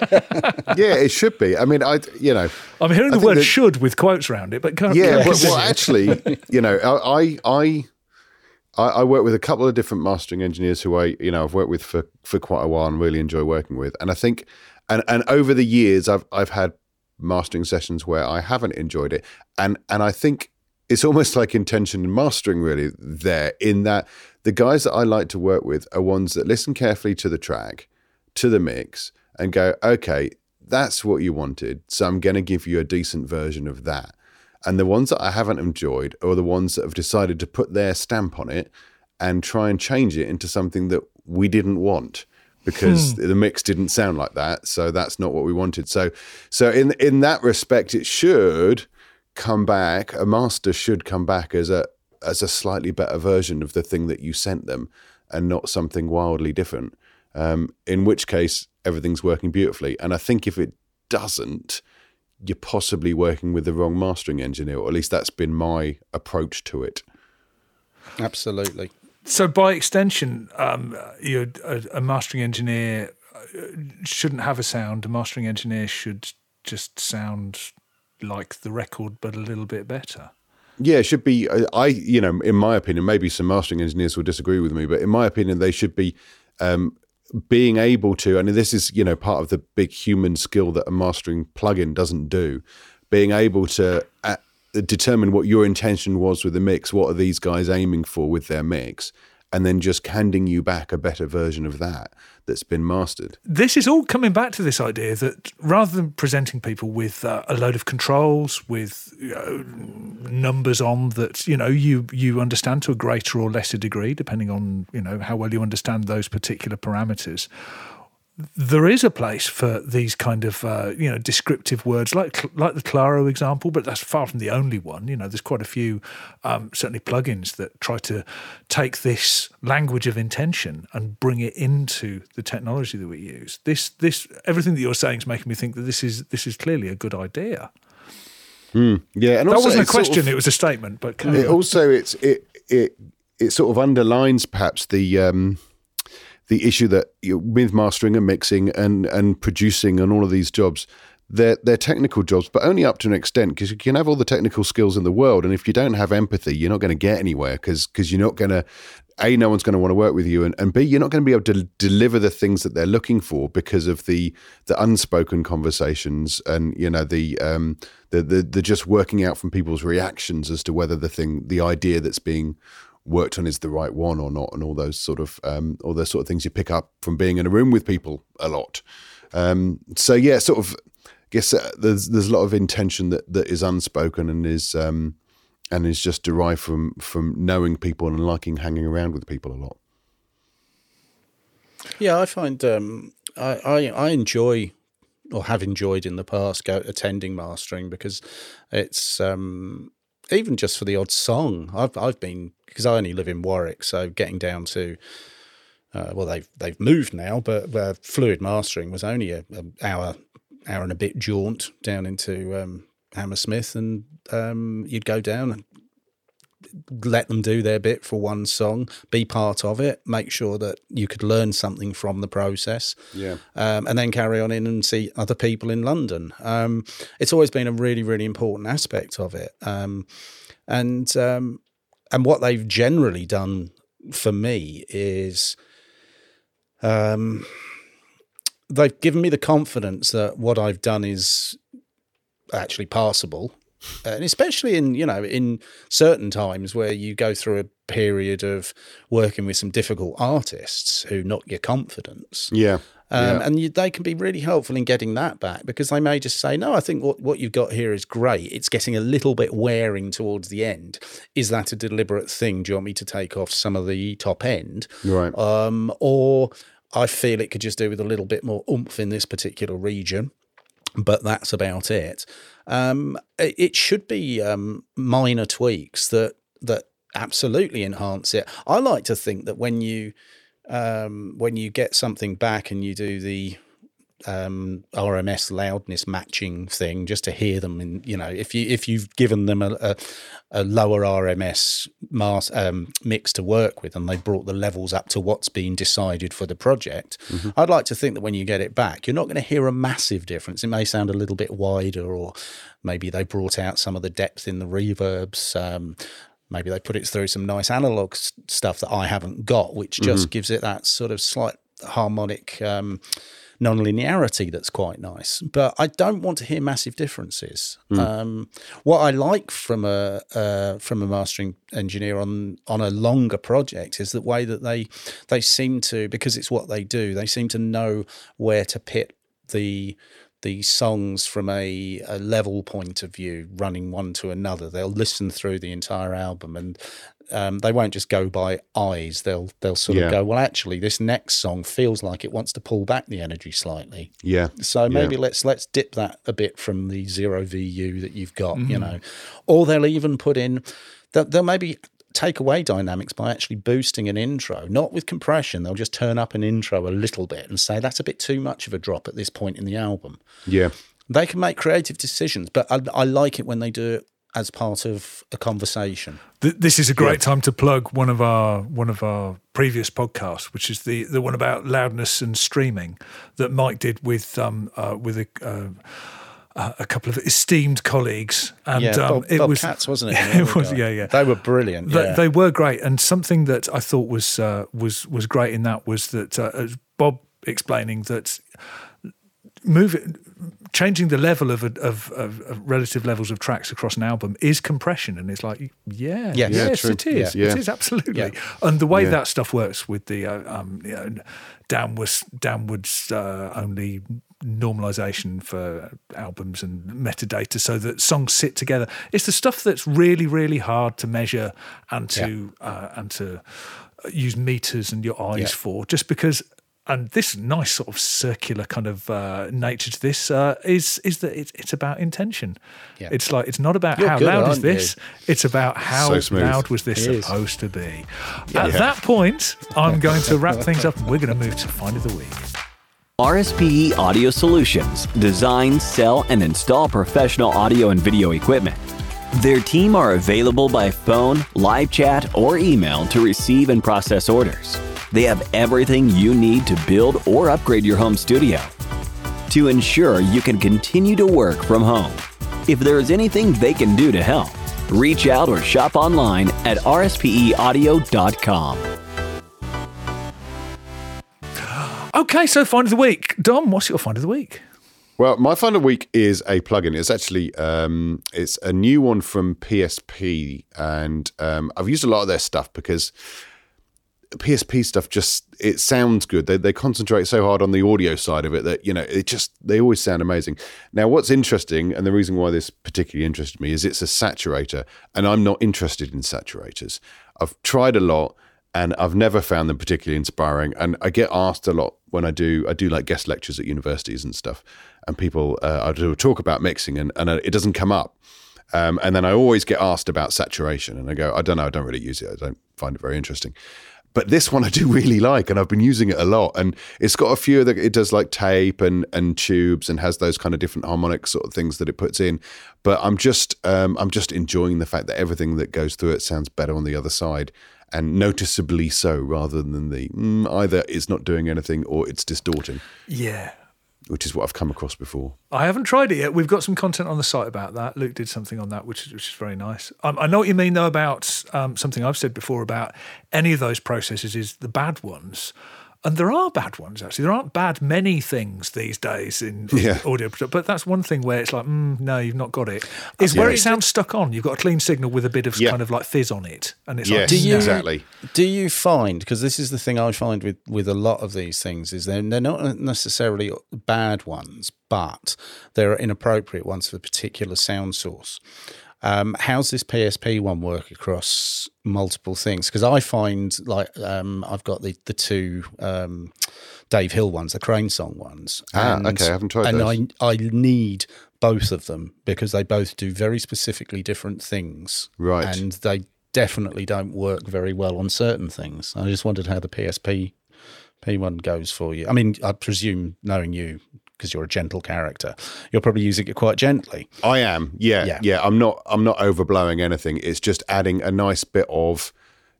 yeah, it should be. I mean, I you know, I'm hearing the word that, "should" with quotes around it, but can't, yeah, but, well, actually, you know, I I I work with a couple of different mastering engineers who I you know I've worked with for for quite a while and really enjoy working with, and I think, and and over the years I've I've had mastering sessions where I haven't enjoyed it, and and I think it's almost like intention and mastering really there in that the guys that I like to work with are ones that listen carefully to the track, to the mix, and go, okay, that's what you wanted. So I'm going to give you a decent version of that. And the ones that I haven't enjoyed are the ones that have decided to put their stamp on it and try and change it into something that we didn't want because hmm. the mix didn't sound like that. So that's not what we wanted. So, so in in that respect, it should come back. A master should come back as a as a slightly better version of the thing that you sent them and not something wildly different. Um, in which case, everything's working beautifully. And I think if it doesn't, you're possibly working with the wrong mastering engineer, or at least that's been my approach to it. Absolutely. So, by extension, um, you're a, a, mastering engineer shouldn't have a sound. A mastering engineer should just sound like the record, but a little bit better. Yeah, it should be. I, you know, in my opinion, maybe some mastering engineers will disagree with me, but in my opinion, they should be um, being able to. And this is, you know, part of the big human skill that a mastering plugin doesn't do. Being able to uh, determine what your intention was with the mix. What are these guys aiming for with their mix? And then just handing you back a better version of that that's been mastered. This is all coming back to this idea that rather than presenting people with uh, a load of controls with you know, numbers on that you know you you understand to a greater or lesser degree depending on you know how well you understand those particular parameters there is a place for these kind of uh, you know descriptive words like like the Claro example, but that's far from the only one. You know, there's quite a few um, certainly plugins that try to take this language of intention and bring it into the technology that we use. This this everything that you're saying is making me think that this is this is clearly a good idea. Mm, yeah, and that wasn't a question; sort of, it was a statement. But it also it's it it it sort of underlines perhaps the. Um, the issue that you know, with mastering and mixing and and producing and all of these jobs they're they're technical jobs, but only up to an extent because you can have all the technical skills in the world, and if you don't have empathy, you're not going to get anywhere because because you're not going to a no one's going to want to work with you, and, and b you're not going to be able to deliver the things that they're looking for because of the the unspoken conversations and you know the um the the, the just working out from people's reactions as to whether the thing the idea that's being worked on is the right one or not, and all those sort of um, all those sort of things you pick up from being in a room with people a lot. Um, so yeah, sort of. I guess uh, there's there's a lot of intention that, that is unspoken and is um, and is just derived from from knowing people and liking hanging around with people a lot. Yeah, I find um, I, I, I enjoy or have enjoyed in the past go attending mastering because it's um, even just for the odd song. I've I've been because I only live in Warwick, so getting down to uh, well, they've they've moved now, but uh, fluid mastering was only a, a, hour hour and a bit jaunt down into um, Hammersmith, and um, you'd go down and let them do their bit for one song, be part of it, make sure that you could learn something from the process, yeah, um, and then carry on in and see other people in London. Um, it's always been a really, really important aspect of it, um, and um, and what they've generally done for me is. Um, they've given me the confidence that what I've done is actually passable and especially in you know in certain times where you go through a period of working with some difficult artists who knock your confidence yeah um, yeah. and you, they can be really helpful in getting that back because they may just say, "No, I think what, what you've got here is great. It's getting a little bit wearing towards the end. Is that a deliberate thing? Do you want me to take off some of the top end, right? Um, or I feel it could just do with a little bit more oomph in this particular region, but that's about it. Um, it should be um, minor tweaks that that absolutely enhance it. I like to think that when you um, when you get something back and you do the um, RMS loudness matching thing just to hear them. And you know, if you if you've given them a, a, a lower RMS mass um, mix to work with, and they brought the levels up to what's been decided for the project, mm-hmm. I'd like to think that when you get it back, you're not going to hear a massive difference. It may sound a little bit wider, or maybe they brought out some of the depth in the reverbs. Um, maybe they put it through some nice analog stuff that I haven't got, which just mm-hmm. gives it that sort of slight harmonic um, non-linearity that's quite nice. But I don't want to hear massive differences. Mm. Um, what I like from a uh, from a mastering engineer on on a longer project is the way that they they seem to because it's what they do. They seem to know where to pit the the songs from a, a, level point of view, running one to another. They'll listen through the entire album and um, they won't just go by eyes. They'll they'll sort yeah. of go, well, actually, this next song feels like it wants to pull back the energy slightly. Yeah. So maybe yeah. let's let's dip that a bit from the zero VU that you've got, mm-hmm. you know, or they'll even put in. They'll, they'll maybe take away dynamics by actually boosting an intro, not with compression. They'll just turn up an intro a little bit and say that's a bit too much of a drop at this point in the album. Yeah. They can make creative decisions, but I, I like it when they do it as part of a conversation. This is a great time to plug one of our one of our previous podcasts, which is the the one about loudness and streaming that Mike did with um uh, with a. Uh, uh, a couple of esteemed colleagues, and yeah, um, Bob, it Bob was Katz, wasn't it? it was, yeah, yeah. They were brilliant. They, yeah. they were great, and something that I thought was uh, was was great in that was that uh, as Bob explaining that moving changing the level of, of, of, of relative levels of tracks across an album is compression and it's like yeah Yes. Yeah, yes true. it is Yeah. it is absolutely Yeah. and the way Yeah. that stuff works with the uh, um, you know, downwards downwards uh, only normalization for albums and metadata so that songs sit together it's the stuff that's really really hard to measure and to uh, and to use meters and your eyes Yeah. for just because and this nice sort of circular kind of uh, nature to this uh, is is that it's, it's about intention. Yeah. It's like it's not about You're how good, loud is aren't you? this. It's about how So loud was this It is. supposed to be. At that point, I'm going to wrap things up, and we're going to move to find of the week. RSPE Audio Solutions design, sell, and install professional audio and video equipment. Their team are available by phone, live chat, or email to receive and process orders. They have everything you need to build or upgrade your home studio to ensure you can continue to work from home. If there is anything they can do to help, reach out or shop online at rspeaudio.com. Okay, so find of the week. Dom, what's your find of the week? Well, my find of the week is a plugin. It's actually um, it's a new one from PSP, and um, I've used a lot of their stuff because PSP stuff just it sounds good. They they concentrate so hard on the audio side of it that you know it just they always sound amazing. Now, what's interesting, and the reason why this particularly interested me is it's a saturator, and I'm not interested in saturators. I've tried a lot and I've never found them particularly inspiring. And I get asked a lot when I do I do like guest lectures at universities and stuff, and people uh, I do talk about mixing, and and it doesn't come up. Um, and then I always get asked about saturation, and I go, I don't know, I don't really use it. I don't find it very interesting. But this one I do really like, and I've been using it a lot. And it's got a few that it does like tape and and tubes, and has those kind of different harmonic sort of things that it puts in. But I'm just um, I'm just enjoying the fact that everything that goes through it sounds better on the other side, and noticeably so, rather than the mm, either it's not doing anything or it's distorting, Yeah. which is what I've come across before. I haven't tried it yet. We've got some content on the site about that. Luke did something on that, which is, which is very nice. Um, I know what you mean, though, about um, something I've said before about any of those processes is the bad ones. And there are bad ones, actually. There aren't bad many things these days in, in Yeah. audio, production, but that's one thing where it's like, mm, no, you've not got it. Is where Yeah. it sounds stuck on. You've got a clean signal with a bit of Yeah. kind of like fizz on it. And it's Yes, like, Do you- exactly. Do you find because this is the thing I find with with a lot of these things is they're they're not necessarily bad ones, but they're inappropriate ones for a particular sound source. Um, how's this PSP one work across multiple things? Because I find like um, I've got the the two um, Dave Hill ones, the Crane Song ones. Ah, okay, I haven't tried And those. I I need both of them because they both do very specifically different things. Right. And they definitely don't work very well on certain things. I just wondered how the PSP P1 goes for you. I mean, I presume knowing you because you're a gentle character, you're probably using it quite gently. I am. Yeah, Yeah. yeah. I'm not. I'm not overblowing anything. It's just adding a nice bit of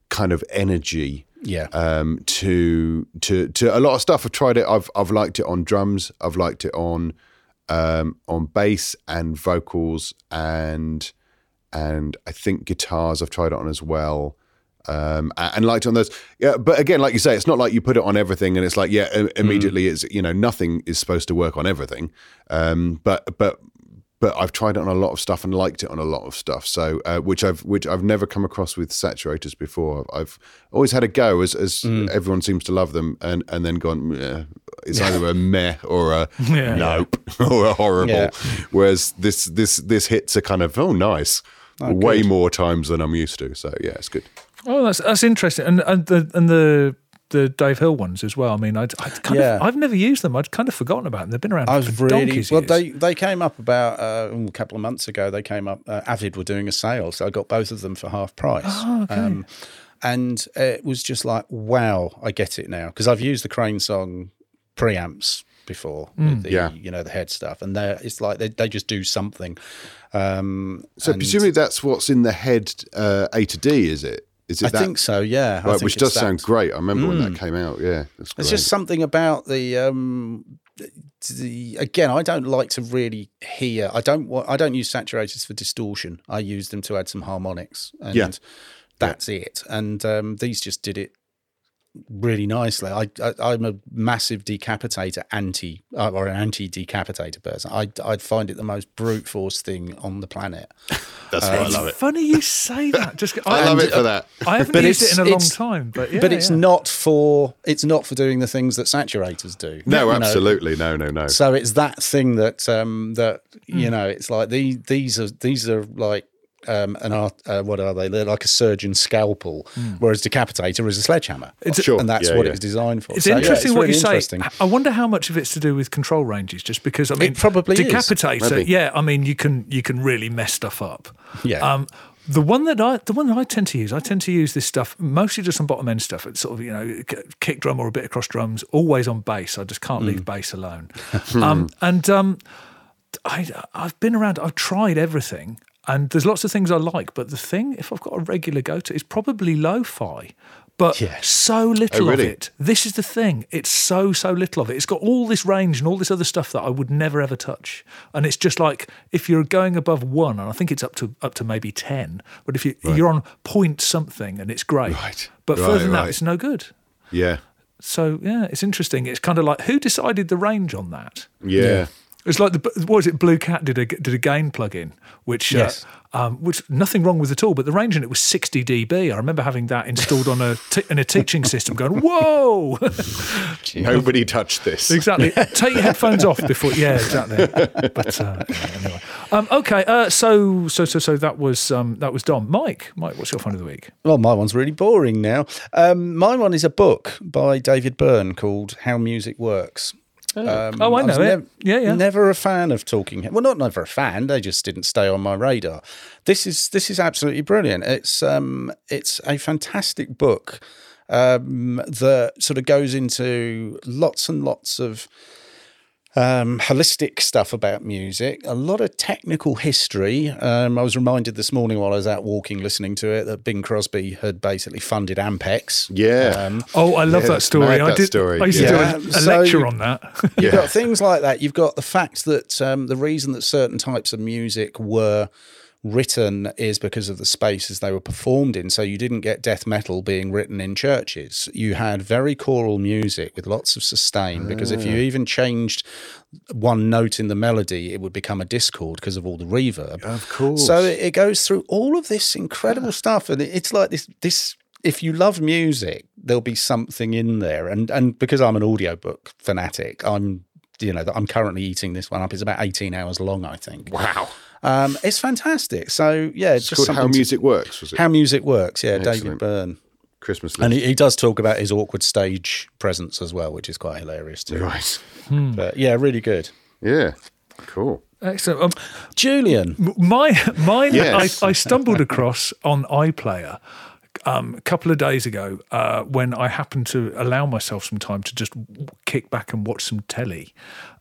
kind of energy Yeah. um, to to to a lot of stuff. I've tried it. I've I've liked it on drums. I've liked it on um, on bass and vocals and and I think guitars. I've tried it on as well. Um, and liked on those, yeah. But again, like you say, it's not like you put it on everything, and it's like, yeah, i- immediately, it's you know, nothing is supposed to work on everything. Um, but but but I've tried it on a lot of stuff and liked it on a lot of stuff. So uh, which I've which I've never come across with saturators before. I've always had a go as as everyone seems to love them, and and then gone. "Meh." It's either a meh or a Yeah. nope or a horrible. Yeah. Whereas this this this hits a kind of oh nice. Way more times than I'm used to, so yeah, it's good. Oh, that's that's interesting, and and the and the the Dave Hill ones as well. I mean, I'd, I'd kind Yeah. of I've never used them. I'd kind of forgotten about them. They've been around I was for really donkeys well. years. They they came up about uh, a couple of months ago. They came up. Uh, Avid were doing a sale, so I got both of them for half price. Oh, okay. Um, and it was just like, wow, I get it now because I've used the Crane Song preamps before Mm. the Yeah. you know the HEDD stuff, and they it's like they they just do something. Um, So and presumably that's what's in the HEDD uh, A to D, is it? Is it I that? think so. Yeah, Right, which does that. sound great. I remember when that came out. Yeah, It's just something about the um the again I don't like to really hear I don't want I don't use saturators for distortion. I use them to add some harmonics and Yeah. that's it. And um these just did it really nicely. I, I I'm a massive decapitator anti uh, or an anti decapitator person. I I'd find it the most brute force thing on the planet. That's why I love it. Funny you say that. Just I love it for that. I haven't But used it it's- in a long time, but yeah, but it's yeah. not for it's not for doing the things that saturators do. No, You know, absolutely. No, no, no. So it's that thing that um that Hmm. you know it's like these these are these are like um an art uh, what are they they're like a surgeon's scalpel whereas decapitator is a sledgehammer Hmm. It's- Sure, and that's yeah, what yeah. it's designed for It's So, yeah, interesting what really you say. interesting. I wonder how much of it's to do with control ranges, just because I mean, probably decapitator. Maybe. Yeah, I mean, you can you can really mess stuff up. Yeah. Um, the one that I the one that I tend to use, I tend to use this stuff mostly just on bottom end stuff. It's sort of you know kick drum or a bit across drums, always on bass. I just can't Hmm. leave bass alone. um, and um, I I've been around. I've tried everything. And there's lots of things I like, but the thing, if I've got a regular go to, is probably lo-fi. But Yes. so oh, little Oh, really? of it. This is the thing. It's so so little of it. It's got all this range and all this other stuff that I would never ever touch. And it's just like if you're going above one, and I think it's up to up to maybe ten. But if you you're on point something, and it's great. Right. But Right, further than that, it's no good. yeah, So yeah, it's interesting. It's kind of like who decided the range on that? yeah. It's like the what was it? Blue Cat did a did a gain plugin, which Yes. uh, um, which nothing wrong with at all, but the range in it was 60 dB. I remember having that installed on a t- in a teaching system, going whoa, Nobody touched this. exactly. Take your headphones off before, yeah, exactly. But uh, anyway, um, okay. Uh, so so so so that was um, that was Dom. Mike, Mike, what's your fun of the week? well my one's really boring now um my one is a book by David Byrne called How Music Works Um, Oh, I know it. Yeah, yeah. Never a fan of Talking Heads. Well, not never a fan. They just didn't stay on my radar. This is this is absolutely brilliant. It's um it's a fantastic book um, that sort of goes into lots and lots of um, holistic stuff about music, a lot of technical history. Um, I was reminded this morning while I was out walking, listening to it, that Bing Crosby had basically funded Ampex. Yeah. Um, Oh, I love Yeah, that story. mad, I did. story. I used Yeah. to do a, a So- lecture on that. You've got things like that. You've got the fact that um, the reason that certain types of music were written is because of the spaces they were performed in. So you didn't get death metal being written in churches. You had very choral music with lots of sustain because if you ah. even changed one note in the melody, it would become a discord because of all the reverb. Of course. So it goes through all of this incredible ah. stuff, and it's like this. This, if you love music, there'll be something in there. And and because I'm an audiobook fanatic, I'm you know I'm currently eating this one up. It's about 18 hours long, I think. wow. Um, it's fantastic. So yeah, it's It's just called How something to- Music Works, was it? How music works. Yeah, David Byrne. Christmas And he, he does talk about his awkward stage presence as well, which is quite hilarious too. right. But yeah, really good. Yeah. Cool. Excellent. Um, Julian, My mine, Yes. I, I stumbled across on iPlayer um, a couple of days ago uh, when I happened to allow myself some time to just kick back and watch some telly,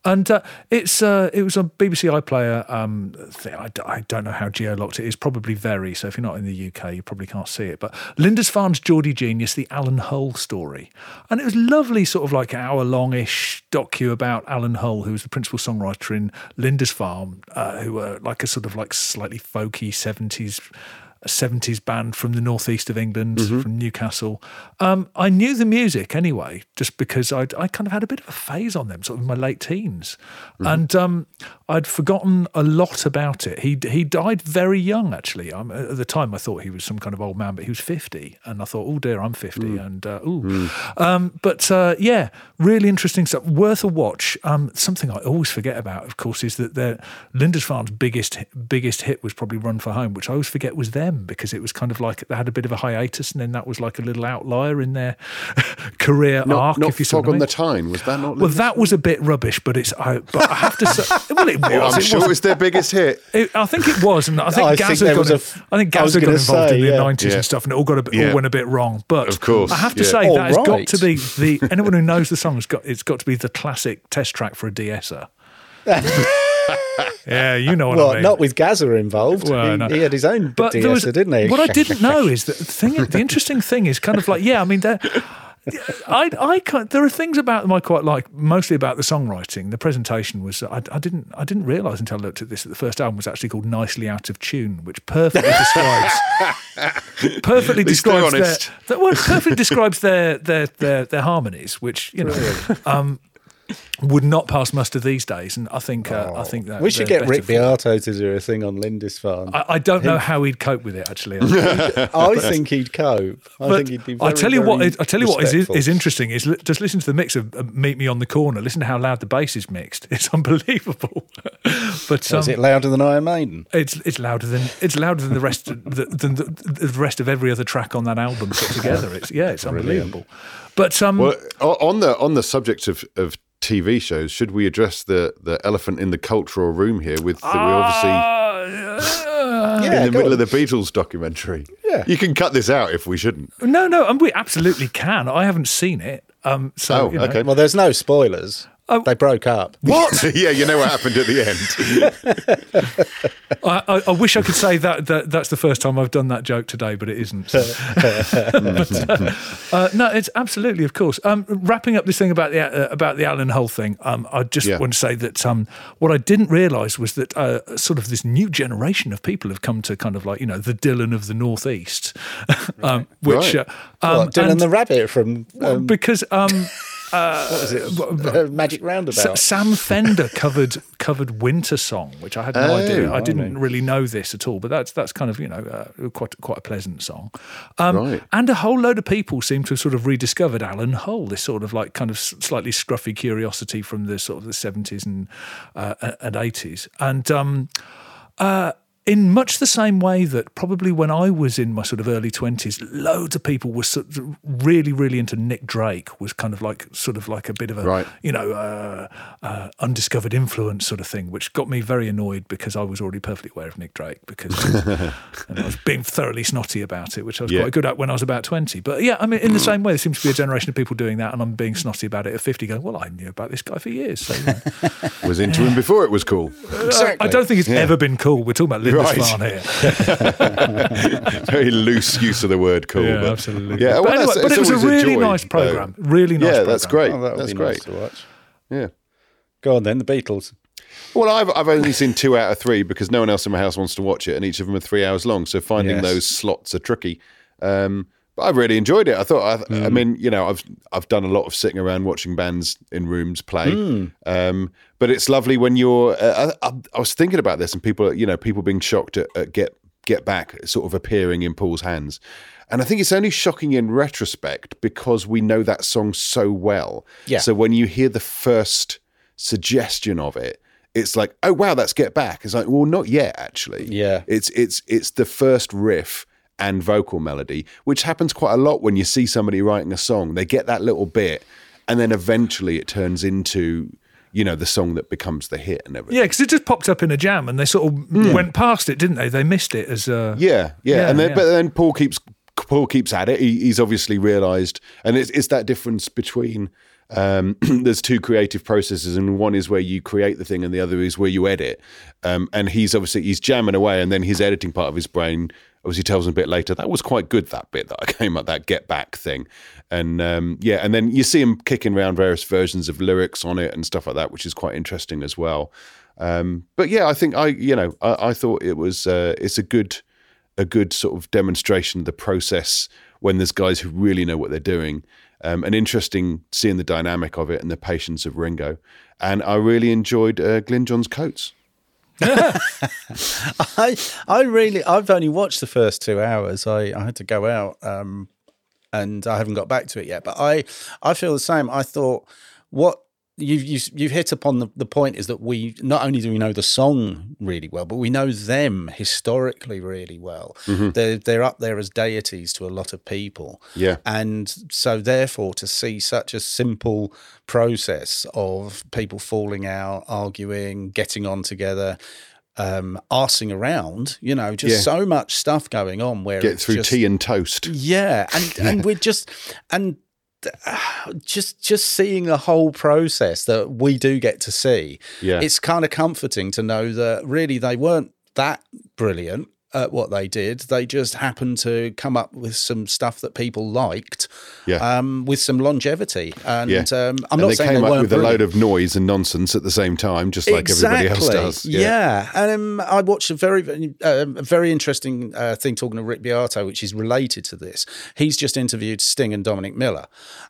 and uh, it's uh, it was a BBC iPlayer um. I, I don't know how geo-locked it is. Probably very. So if you're not in the UK, you probably can't see it. But Lindisfarne's Geordie Genius, the Alan Hull story, and it was lovely, sort of like hour longish docu about Alan Hull, who was the principal songwriter in Lindisfarne, uh, who were like a sort of like slightly folky seventies. 70s band from the northeast of England, from Newcastle. Um, I knew the music anyway, just because I'd, I kind of had a bit of a phase on them, sort of in my late teens. And um, I'd forgotten a lot about it. He he died very young, actually. Um, at the time, I thought he was some kind of old man, but he was 50. And I thought, oh dear, I'm 50. And uh, ooh. Um, but uh, yeah, really interesting stuff. Worth a watch. Um, something I always forget about, of course, is that Farm's biggest biggest hit was probably Run for Home, which I always forget was their them because it was kind of like they had a bit of a hiatus, and then that was like a little outlier in their career Not, arc. not if you Fog what I on mean. the Tyne. Was that not? Well, that was a bit rubbish, but it's. I, but I have to say, well, it was. I'm it sure was it was their biggest hit. It, I think it was, and I think I Gazza think got. was in- f- I think Gazza got involved say, in the yeah. nineties Yeah. and stuff, and it all got a bit, Yeah. all went a bit wrong. But Of course, I have to say All that has got to be the anyone who knows the song has got it's got to be the classic test track for a de-esser. yeah, you know what Well, I mean. not with Gazza involved. Well, he, no. he had his own but there was, didn't he? What I didn't know is that the thing. The interesting thing is kind of like yeah. I mean, there. I, I can't, there are things about them I quite like, mostly about the songwriting. The presentation was I, I didn't I didn't realise until I looked at this that the first album was actually called "Nicely Out of Tune," which perfectly describes perfectly describes their, that well, perfectly describes their, their their their harmonies, which you know um, would not pass muster these days. And I think uh, I think that we should get Rick better Beato to do a thing on Lindisfarne. I, I, I don't know how he'd cope with it actually. I think he'd cope. I But think he'd be. Very, I tell you what, very is, I tell you what is, is interesting is li- just listen to the mix of uh, "Meet Me on the Corner." Listen to how loud the bass is mixed. It's unbelievable. but um, Is it louder than Iron Maiden? it's it's louder than it's louder than the rest of the, than the, the rest of every other track on that album put together. It's yeah, it's unbelievable. But um, Well, on the on the subject of, of TV shows, should we address the the elephant in the cultural room here? With that we obviously uh, Yeah, in the middle on. of the Beatles documentary. Yeah. you can cut this out if we shouldn't. no, no, and we absolutely can. I haven't seen it. Um, so Oh, you know. okay. Well, there's no spoilers. Oh. They broke up. What? yeah, you know what happened at the end. I, I, I wish I could say that, that that's the first time I've done that joke today, but it isn't. But, uh, uh, no, it's absolutely, of course. Um, wrapping up this thing about the uh, about the Alan Hull thing, um, I just Yeah. want to say that um, what I didn't realise was that uh, sort of this new generation of people have come to kind of like you know the Dylan of the Northeast, um, which Right. uh, um, What, Dylan and- the Rabbit from um, because um, uh, Magic Roundabout. Sam Fender covered covered Winter Song, which I had no Oh, idea. I didn't really know this at all, but that's that's kind of you know uh, quite quite a pleasant song. Um, Right. And a whole load of people seem to have sort of rediscovered Alan Hull, this sort of like kind of slightly scruffy curiosity from the sort of the seventies and uh, and eighties, and. Um, uh, in much the same way that probably when I was in my sort of early twenties, loads of people were sort of really, really into Nick Drake. Was kind of like sort of like a bit of a Right. you know uh, uh, undiscovered influence sort of thing, which got me very annoyed because I was already perfectly aware of Nick Drake because and I was being thoroughly snotty about it, which I was Yeah. quite good at when I was about twenty. But yeah, I mean, in the same way, there seems to be a generation of people doing that, and I'm being snotty about it at fifty, going, "Well, I knew about this guy for years." So, you know. Was into him before it was cool. Exactly. I don't think it's ever been cool. We're talking about Lindisfarne Right. here. Very loose use of the word cool. Yeah, but, absolutely. Yeah, But anyway, but it was a always really joy, nice though. program. Really nice. Yeah, that's programme. great. Oh, that that's be great. nice to watch. Yeah. Go on then, the Beatles. Well, I've I've only seen two out of three because no one else in my house wants to watch it, and each of them are three hours long. So finding Yes. those slots are tricky. Um, but I've really enjoyed it. I thought, I, Hmm. I mean, you know, I've I've done a lot of sitting around watching bands in rooms play. Hmm. Um, but it's lovely when you're. Uh, I, I, was thinking about this, and people, you know, people being shocked at, at get get back, sort of appearing in Paul's hands. And I think it's only shocking in retrospect because we know that song so well. Yeah. So when you hear the first suggestion of it, it's like, oh wow, that's Get Back. It's like, well, not yet actually. Yeah. It's it's it's the first riff and vocal melody, which happens quite a lot when you see somebody writing a song. They get that little bit, and then eventually it turns into, you know, the song that becomes the hit and everything. Yeah, because it just popped up in a jam, and they sort of went past it, didn't they? They missed it as uh, Yeah, yeah, Yeah, and then yeah. but then Paul keeps Paul keeps at it. He, he's obviously realised, and it's it's that difference between um, there's two creative processes, and one is where you create the thing, and the other is where you edit. Um, and he's obviously he's jamming away, and then his editing part of his brain obviously tells him a bit later that was quite good that bit that I came up that get back thing, and um, yeah, and then you see him kicking around various versions of lyrics on it and stuff like that, which is quite interesting as well. Um, but yeah, I think I you know I, I thought it was uh, it's a good a good sort of demonstration of the process when there's guys who really know what they're doing. Um, and interesting seeing the dynamic of it and the patience of Ringo. And I really enjoyed uh, Glyn Johns' coats. I I really I've only watched the first two hours. I, I had to go out um, and I haven't got back to it yet. But I I feel the same. I thought what you've you, you've hit upon the, the point is that we not only do we know the song really well, but we know them historically really well. Mm-hmm. They're they're up there as deities to a lot of people. Yeah. and so therefore to see such a simple process of people falling out, arguing, getting on together. Um, arsing around, you know, just Yeah. so much stuff going on. Where Get through just, tea and toast. yeah, and and we're just and just just seeing the whole process that we do get to see. Yeah. it's kind of comforting to know that really they weren't that brilliant at what they did. They just happened to come up with some stuff that people liked, Yeah. um, with some longevity. And Yeah. um, I'm and not they saying came they up with a load of noise and nonsense at the same time, just like everybody else does. Yeah, and um, I watched a very, very, uh, a very interesting uh, thing talking to Rick Beato, which is related to this. He's just interviewed Sting and Dominic Miller,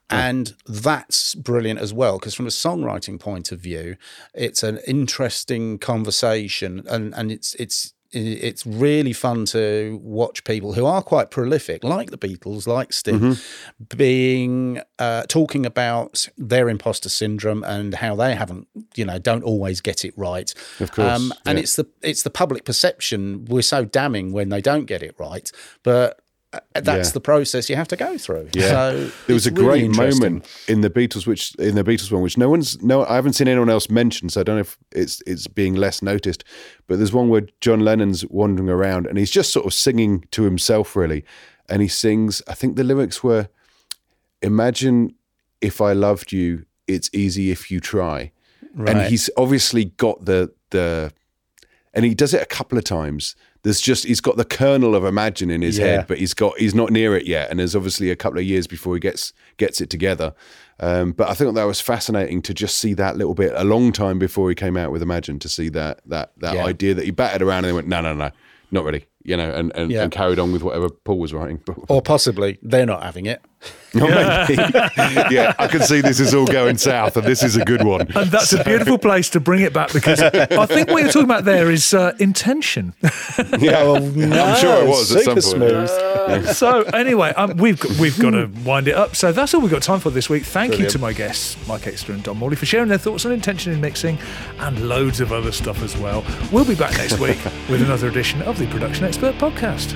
and that's brilliant as well because from a songwriting point of view, it's an interesting conversation, and and it's it's it's really fun to watch people who are quite prolific, like the Beatles, like Sting, Mm-hmm. being uh, talking about their imposter syndrome and how they haven't, you know, don't always get it right. Of course, um, and yeah. it's the it's the public perception. We're so damning when they don't get it right, but Uh, that's Yeah. the process you have to go through. Yeah. So there was a really great moment in the Beatles, which in the Beatles one, which no one's no, I haven't seen anyone else mention, so I don't know if it's it's being less noticed. But there's one where John Lennon's wandering around and he's just sort of singing to himself, really, and he sings. I think the lyrics were, "Imagine if I loved you, it's easy if you try," and he's obviously got the the, and he does it a couple of times. There's just he's got the kernel of imagine in his Yeah. head, but he's got he's not near it yet, and there's obviously a couple of years before he gets gets it together. Um, but I think that was fascinating to just see that little bit a long time before he came out with Imagine to see that that that Yeah. idea that he batted around and then went no no no not really you know and and, Yeah. and carried on with whatever Paul was writing. Or possibly they're not having it. Or maybe. yeah, I can see this is all going south, and this is a good one. And that's a beautiful place to bring it back because I think what you're talking about there is uh, intention. Yeah, Oh, I'm sure it was at some super point. smooth. so anyway, um, we've got, we've got to wind it up. So that's all we've got time for this week. Thank Brilliant. you to my guests, Mike Exeter and Dom Morley, for sharing their thoughts on intention in mixing and loads of other stuff as well. We'll be back next week with another edition of the Production Expert Podcast.